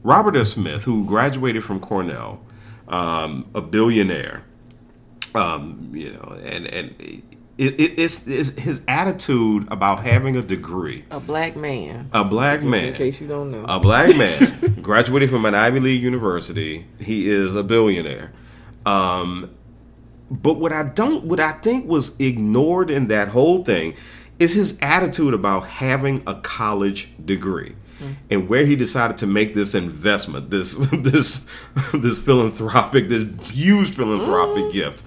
A: Robert F. Smith, who graduated from Cornell, um, a billionaire, um, you know, and and it, it, it's, it's, his attitude about having a degree.
B: A black man.
A: A black man.
B: In case you don't know.
A: A black man <laughs> graduated from an Ivy League university. He is a billionaire. Um, but what I don't, what I think was ignored in that whole thing, is his attitude about having a college degree. Mm. And where he decided to make this investment, this <laughs> this <laughs> this philanthropic, this huge philanthropic mm. gift,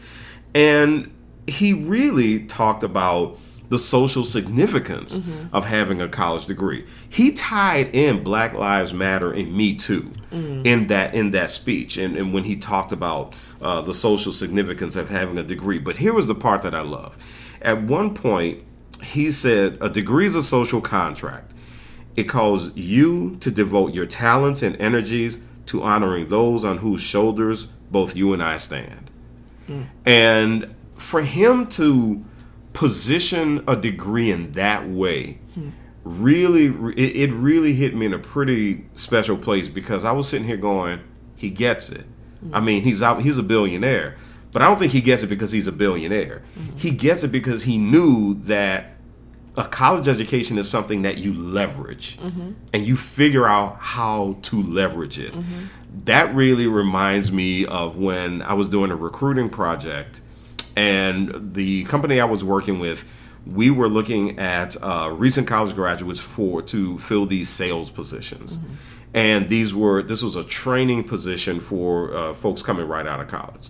A: and he really talked about the social significance mm-hmm. of having a college degree. He tied in Black Lives Matter and Me Too mm-hmm. in that in that speech, and, and when he talked about uh, the social significance of having a degree. But here was the part that I love. At one point, he said, "A degree is a social contract. It calls you to devote your talents and energies to honoring those on whose shoulders both you and I stand." Mm. And for him to position a degree in that way hmm. really it, it, really hit me in a pretty special place because i was sitting here going he gets it hmm. i mean he's out he's a billionaire but i don't think he gets it because he's a billionaire hmm. he gets it because he knew that a college education is something that you leverage mm-hmm. and you figure out how to leverage it mm-hmm. that really reminds me of when i was doing a recruiting project and the company I was working with, we were looking at uh, recent college graduates for to fill these sales positions. Mm-hmm. And these were this was a training position for uh, folks coming right out of college.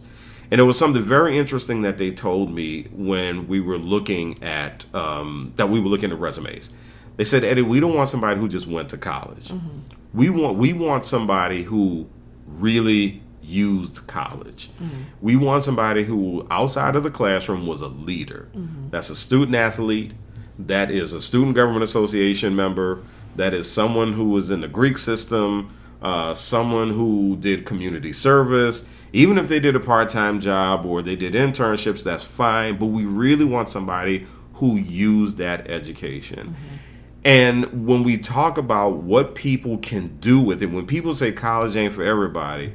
A: And it was something very interesting that they told me when we were looking at um, that we were looking at resumes. They said, Eddie, we don't want somebody who just went to college. Mm-hmm. We want we want somebody who really used college. Mm-hmm. We want somebody who outside of the classroom was a leader. Mm-hmm. That's a student athlete. That is a student government association member. That is someone who was in the Greek system. Uh, someone who did community service even if they did a part-time job or they did internships that's fine but we really want somebody who used that education mm-hmm. and when we talk about what people can do with it when people say college ain't for everybody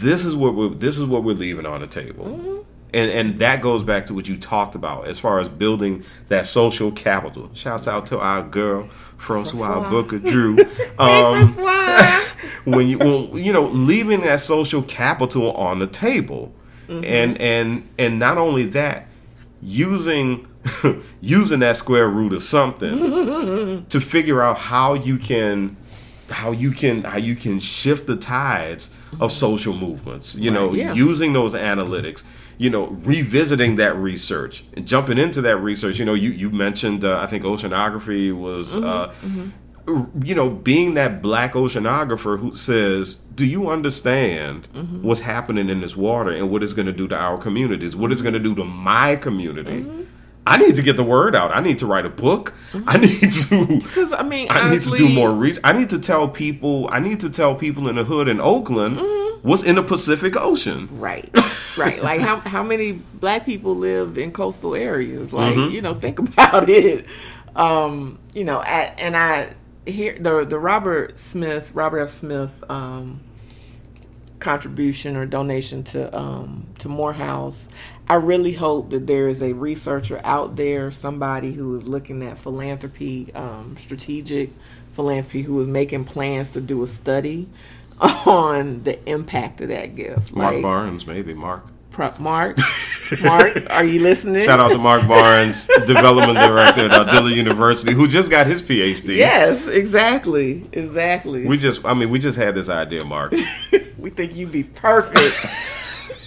A: this is what we're this is what we're leaving on the table mm-hmm. and and that goes back to what you talked about as far as building that social capital shouts out to our girl Froswa' Booker Drew. <laughs> Um, when you when, you know leaving that social capital on the table, mm-hmm. and and and not only that, using <laughs> using that square root of something <laughs> to figure out how you can how you can how you can shift the tides of social movements you right, know yeah. using those analytics you know, revisiting that research and jumping into that research. You know, you you mentioned uh, I think oceanography was. Mm-hmm, uh, mm-hmm. You know, being that black oceanographer who says, "Do you understand mm-hmm. what's happening in this water and what it's going to do to our communities? What it's going to do to my community?" I need to get the word out. I need to write a book. Mm-hmm. I need to <laughs>
B: because I mean
A: I honestly, need to do more research. I need to tell people. I need to tell people in the hood in Oakland mm-hmm. what's in the Pacific Ocean.
B: Right right. Like how how many black people live in coastal areas? Like mm-hmm. you know, think <laughs> about it. Um, you know, at, and I hear the the Robert Smith, Robert F. Smith um, contribution or donation to um, to Morehouse. I really hope that there is a researcher out there, somebody who is looking at philanthropy, um, strategic philanthropy, who is making plans to do a study <laughs> on the impact of that gift.
A: Mark like, Barnes, maybe Mark.
B: Prep Mark, <laughs> Mark, <laughs> are you listening?
A: Shout out to Mark Barnes, development director at Dillard University, who just got his PhD.
B: Yes, exactly, exactly.
A: We just, I mean, we just had this idea, Mark. <laughs>
B: we think you'd be perfect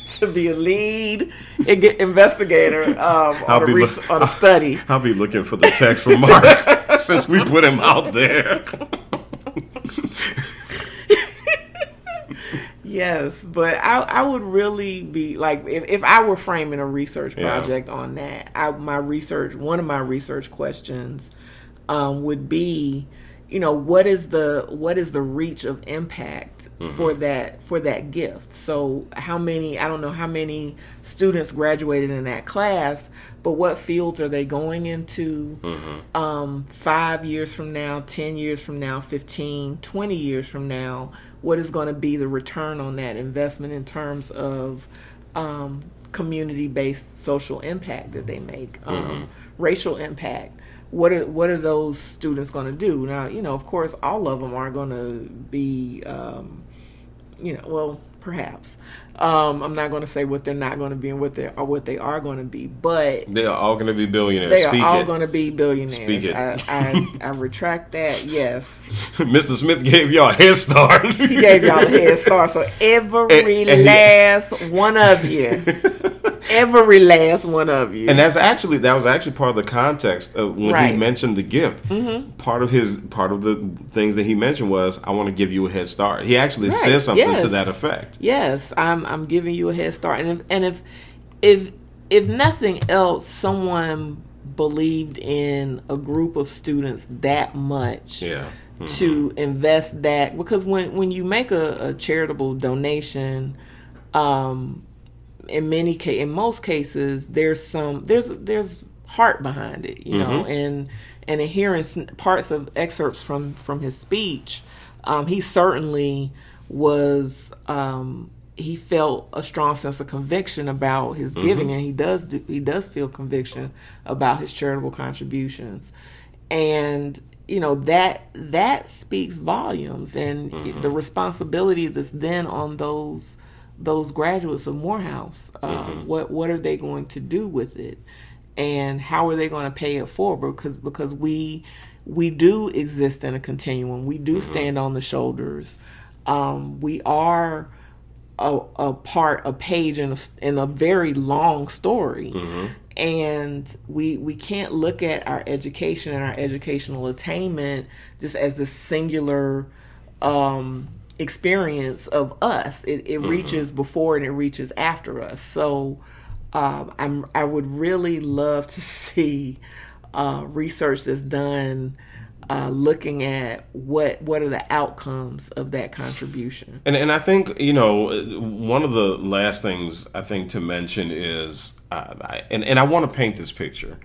B: <laughs> to be a lead investigator um, on, a re- look, on a study.
A: I'll be looking for the text from Mark since we put him out there.
B: Yes, but I I would really be like if, if I were framing a research project yeah. on that, I my research one of my research questions um, would be, you know, what is the what is the reach of impact mm-hmm. for that for that gift? So how many I don't know how many students graduated in that class, but what fields are they going into mm-hmm. um, five years from now, ten years from now, 15, 20 years from now? What is going to be the return on that investment in terms of um, community based social impact that they make, um, mm-hmm. racial impact. What are what are those students going to do now? You know, of course, all of them aren't going to be, um, you know, well, perhaps. Um, I'm not going to say what they're not going to be and what they or what they are going to be, but
A: they are all going to be billionaires.
B: They
A: Speak
B: are all going to be billionaires. Speak it. I, I, I <laughs> retract that. Yes. <laughs>
A: Mr. Smith gave y'all a head start.
B: he gave y'all a head <laughs> start. So every and, and last he, one of you every last one of you.
A: And that's actually that was actually part of the context of when right. he mentioned the gift. Mm-hmm. Part of his part of the things that he mentioned was, "I want to give you a head start." He actually right. said something yes. to that effect.
B: Yes, I'm I'm giving you a head start, and if, and if if if nothing else, someone believed in a group of students that much.
A: Yeah.
B: Mm-hmm. To invest that because when when you make a, a charitable donation, um, in many case, in most cases, there's some there's there's heart behind it, you mm-hmm. know, and and in hearing parts of excerpts from from his speech, um, he certainly was um, he felt a strong sense of conviction about his mm-hmm. giving, and he does do, he does feel conviction about his charitable contributions, and you know that that speaks volumes, and mm-hmm. the responsibility that's then on those those graduates of Morehouse? Uh, mm-hmm. What what are they going to do with it, and how are they going to pay it forward? Because because we we do exist in a continuum. We do mm-hmm. stand on the shoulders. Um, we are a, a, part, a page in a, in a very long story. Mm-hmm. And we we can't look at our education and our educational attainment just as the singular um, experience of us. It, it mm-hmm. reaches before and it reaches after us. So um, I'm I would really love to <laughs> see uh, research that's done uh, looking at what what are the outcomes of that contribution.
A: And and I think you know one of the last things I think to mention is uh, I, and and I want to paint this picture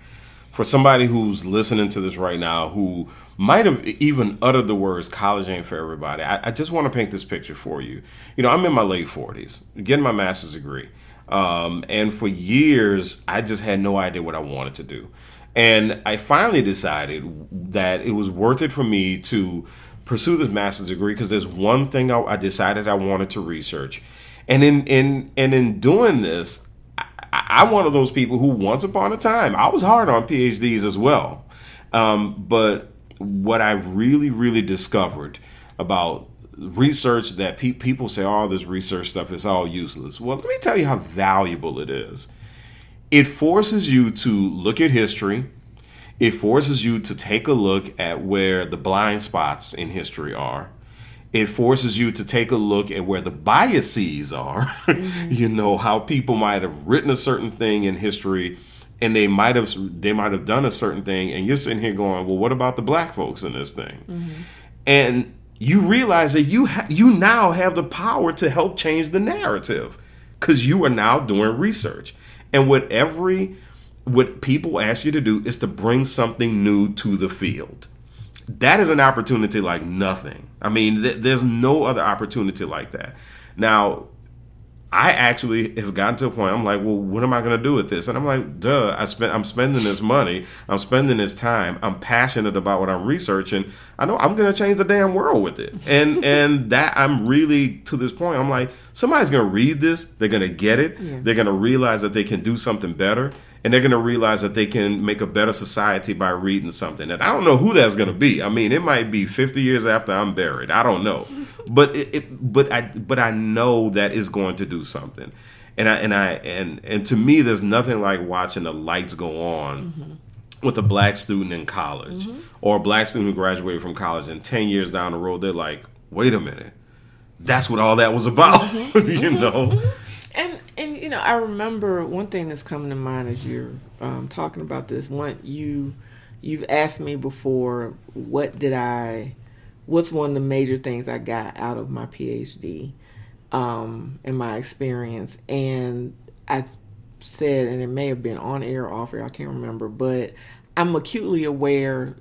A: for somebody who's listening to this right now who might have even uttered the words college ain't for everybody. I, I just want to paint this picture for you. You know, I'm in my late 40s, getting my master's degree. Um, and for years, I just had no idea what I wanted to do. And I finally decided that it was worth it for me to pursue this master's degree because there's one thing I, I, decided I wanted to research. And in in and in doing this, I, am one of those people who once upon a time I was hard on PhDs as well. Um, but what I've really really discovered about research that pe- people say all oh, this research stuff is all useless. Well, let me tell you how valuable it is it forces you to look at history. It forces you to take a look at where the blind spots in history are. It forces you to take a look at where the biases are. <laughs> Mm-hmm. you know how people might have written a certain thing in history and they might have they might have done a certain thing and you're sitting here going, "Well, what about the black folks in this thing?" Mm-hmm. And you realize that you ha- you now have the power to help change the narrative cuz you are now doing research. And what every what people ask you to do is to bring something new to the field. That is an opportunity like nothing. I mean, th- there's no other opportunity like that. Now, I actually have gotten to a point. I'm like, well, what am I going to do with this? And I'm like, duh. I spent. I'm spending this money. I'm spending this time. I'm passionate about what I'm researching. I know I'm going to change the damn world with it. And <laughs> and that I'm really to this point. I'm like, somebody's going to read this. They're going to get it. Yeah. They're going to realize that they can do something better and they're going to realize that they can make a better society by reading something. And I don't know who that's going to be. I mean, it might be 50 years after I'm buried. I don't know, <laughs> but it, it, but I but I know that is going to do something. And I and I and and to me, there's nothing like watching the lights go on. Mm-hmm with a black student in college mm-hmm. or a black student who graduated from college and 10 years down the road they're like wait a minute that's what all that was about mm-hmm. <laughs> you know mm-hmm.
B: And and you know, I remember one thing that's coming to mind as you're um, talking about this. One, you you've asked me before, what did I? What's one of the major things I got out of my PhD, um, in my experience? And I said, and it may have been on air or off air, I can't remember, but I'm acutely aware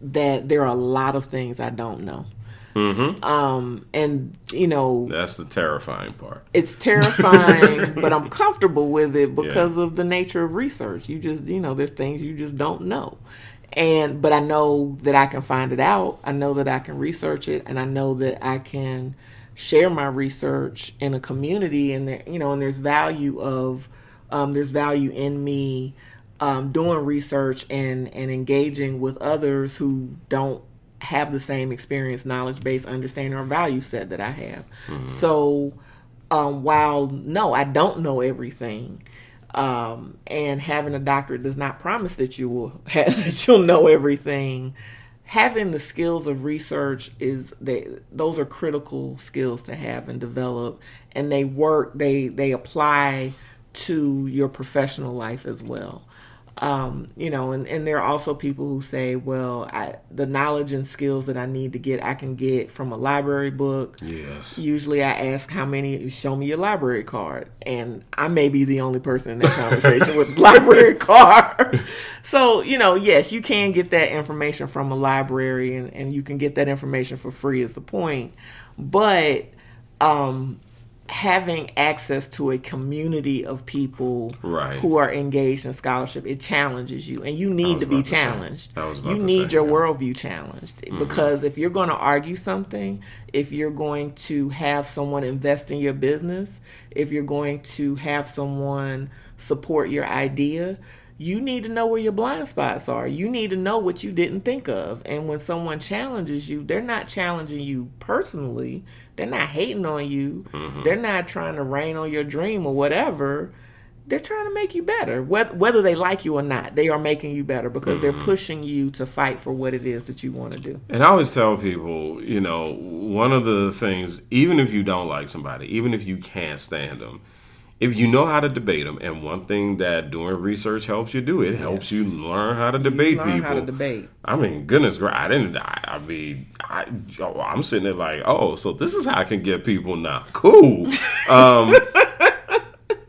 B: that there are a lot of things I don't know. Mm-hmm. Um, and you know,
A: that's the terrifying part.
B: It's terrifying, <laughs> but I'm comfortable with it because yeah. of the nature of research. You just, you know, there's things you just don't know. And, but I know that I can find it out. I know that I can research it, and I know that I can share my research in a community. And there, you know, and there's value of, um, there's value in me um, doing research and and engaging with others who don't have the same experience, knowledge base, understanding, or value set that I have. Mm-hmm. So, um, while no, I don't know everything, um, and having a doctorate does not promise that you will <laughs> have, that you'll know everything. Having the skills of research is they those are critical skills to have and develop, and they work they they apply to your professional life as well. Um, you know, and, and there are also people who say, well, I, the knowledge and skills that I need to get, I can get from a library book.
A: Yes.
B: Usually I ask how many, show me your library card. And I may be the only person in that conversation with library <laughs> card. so, you know, yes, you can get that information from a library and, and you can get that information for free is the point. But, um, having access to a community of people
A: Right.
B: who are engaged in scholarship it challenges you and you need to be
A: to
B: challenged
A: I was about
B: you need
A: say,
B: your
A: yeah.
B: worldview challenged mm-hmm. because if you're going to argue something if you're going to have someone invest in your business if you're going to have someone support your idea you need to know where your blind spots are. You need to know what you didn't think of. And when someone challenges you, they're not challenging you personally. They're not hating on you. Mm-hmm. They're not trying to rain on your dream or whatever. They're trying to make you better. Whether, whether they like you or not, they are making you better because they're mm-hmm. pushing you to fight for what it is that you want to do.
A: And I always tell people, you know, one of the things, even if you don't like somebody, even if you can't stand them, if you know how to debate them, and one thing that doing research helps you do, it helps you learn how to debate
B: learn
A: people.
B: how to debate.
A: I mean, goodness gracious, I didn't. I, I mean, I, I'm sitting there like, oh, so this is how I can get people now. Cool. <laughs> Um,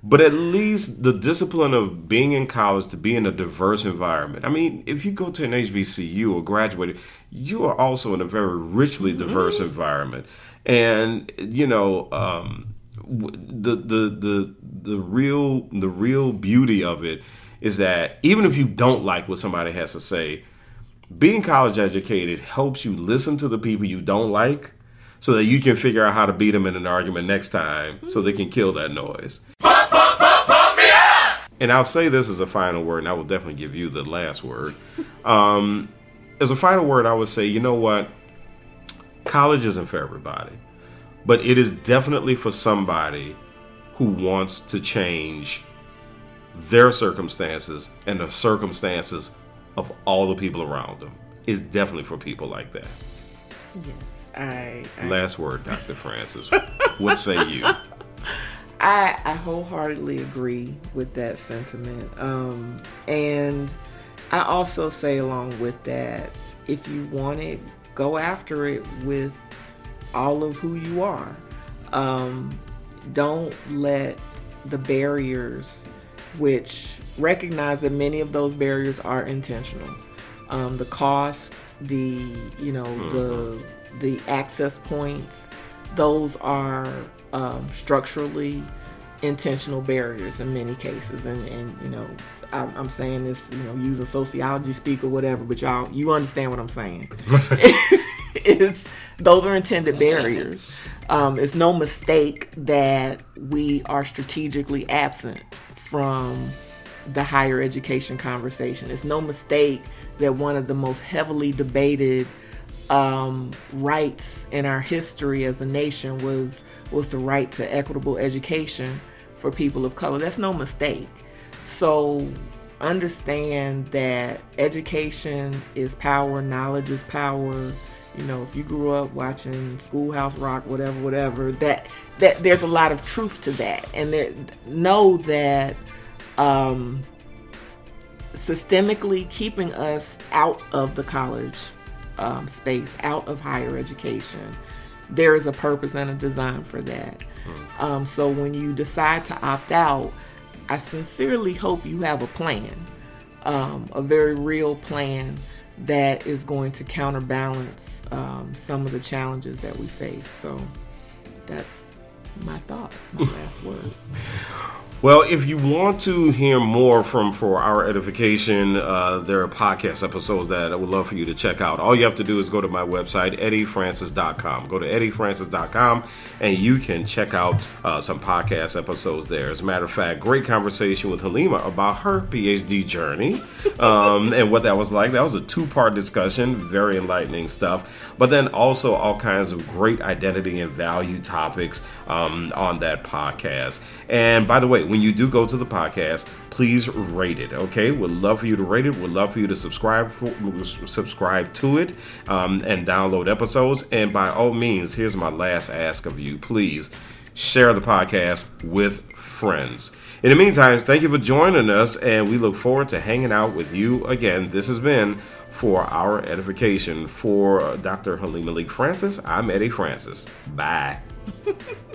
A: but at least the discipline of being in college to be in a diverse environment. I mean, if you go to an HBCU or graduated, you are also in a very richly diverse environment, and you know. Um, the the the the real the real beauty of it is that even if you don't like what somebody has to say, being college educated helps you listen to the people you don't like so that you can figure out how to beat them in an argument next time so they can kill that noise. And I'll say this as a final word, and I will definitely give you the last word. Um, as a final word, I would say, you know what? College isn't for everybody, but it is definitely for somebody who wants to change their circumstances and the circumstances of all the people around them. It's definitely for people like that.
B: Yes, I, I
A: Last word, Dr. Francis. what say you? <laughs>
B: I, I wholeheartedly agree with that sentiment. Um, and I also say, along with that, if you want it, go after it with all of who you are. Um, don't let the barriers, which recognize that many of those barriers are intentional, um, the cost, the you know the the access points, those are um, structurally intentional barriers in many cases. And, and you know I'm, I'm saying this you know use a sociology speak or whatever but y'all you understand what i'm saying. <laughs> <laughs> It's those are intended barriers um, it's no mistake that we are strategically absent from the higher education conversation it's no mistake that one of the most heavily debated um, rights in our history as a nation was was the right to equitable education for people of color. That's no mistake. So understand that education is power, knowledge is power. You know, if you grew up watching Schoolhouse Rock, whatever, whatever, that that there's a lot of truth to that, and there know that um, systemically keeping us out of the college um, space, out of higher education. There is a purpose and a design for that. Um, so when you decide to opt out, I sincerely hope you have a plan, um, a very real plan that is going to counterbalance um, some of the challenges that we face. So that's my thought, my <laughs> last word.
A: Well, if you want to hear more from for our edification, uh, there are podcast episodes that I would love for you to check out. All you have to do is go to my website, eddiefrancis.com. Go to eddiefrancis.com and you can check out uh, some podcast episodes there. As a matter of fact, great conversation with Halima about her PhD journey <laughs> um, and what that was like. That was a two part discussion, very enlightening stuff. But then also all kinds of great identity and value topics um, on that podcast. And by the way, when you do go to the podcast, please rate it. Okay, would love for you to rate it. Would love for you to subscribe for, subscribe to it um, and download episodes. And by all means, here's my last ask of you: please share the podcast with friends. In the meantime, thank you for joining us, and we look forward to hanging out with you again. This has been for our edification. For Dr. Halima Leek Francis, I'm Eddie Francis. Bye. <laughs>